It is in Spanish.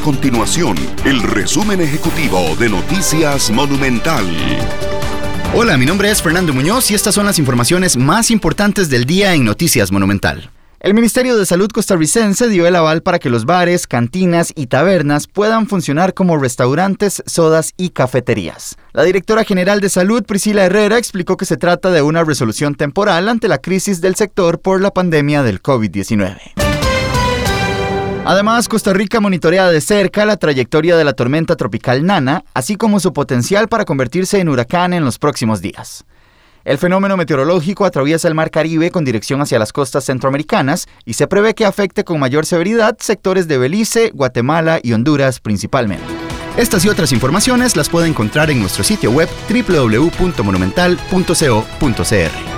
continuación el resumen ejecutivo de Noticias Monumental. Hola, mi nombre es Fernando Muñoz y estas son las informaciones más importantes del día en Noticias Monumental. El Ministerio de Salud costarricense dio el aval para que los bares, cantinas y tabernas puedan funcionar como restaurantes, sodas y cafeterías. La directora general de Salud, Priscila Herrera, explicó que se trata de una resolución temporal ante la crisis del sector por la pandemia del COVID-19. Además, Costa Rica monitorea de cerca la trayectoria de la tormenta tropical Nana, así como su potencial para convertirse en huracán en los próximos días. El fenómeno meteorológico atraviesa el Mar Caribe con dirección hacia las costas centroamericanas y se prevé que afecte con mayor severidad sectores de Belice, Guatemala y Honduras principalmente. Estas y otras informaciones las puede encontrar en nuestro sitio web www.monumental.co.cr.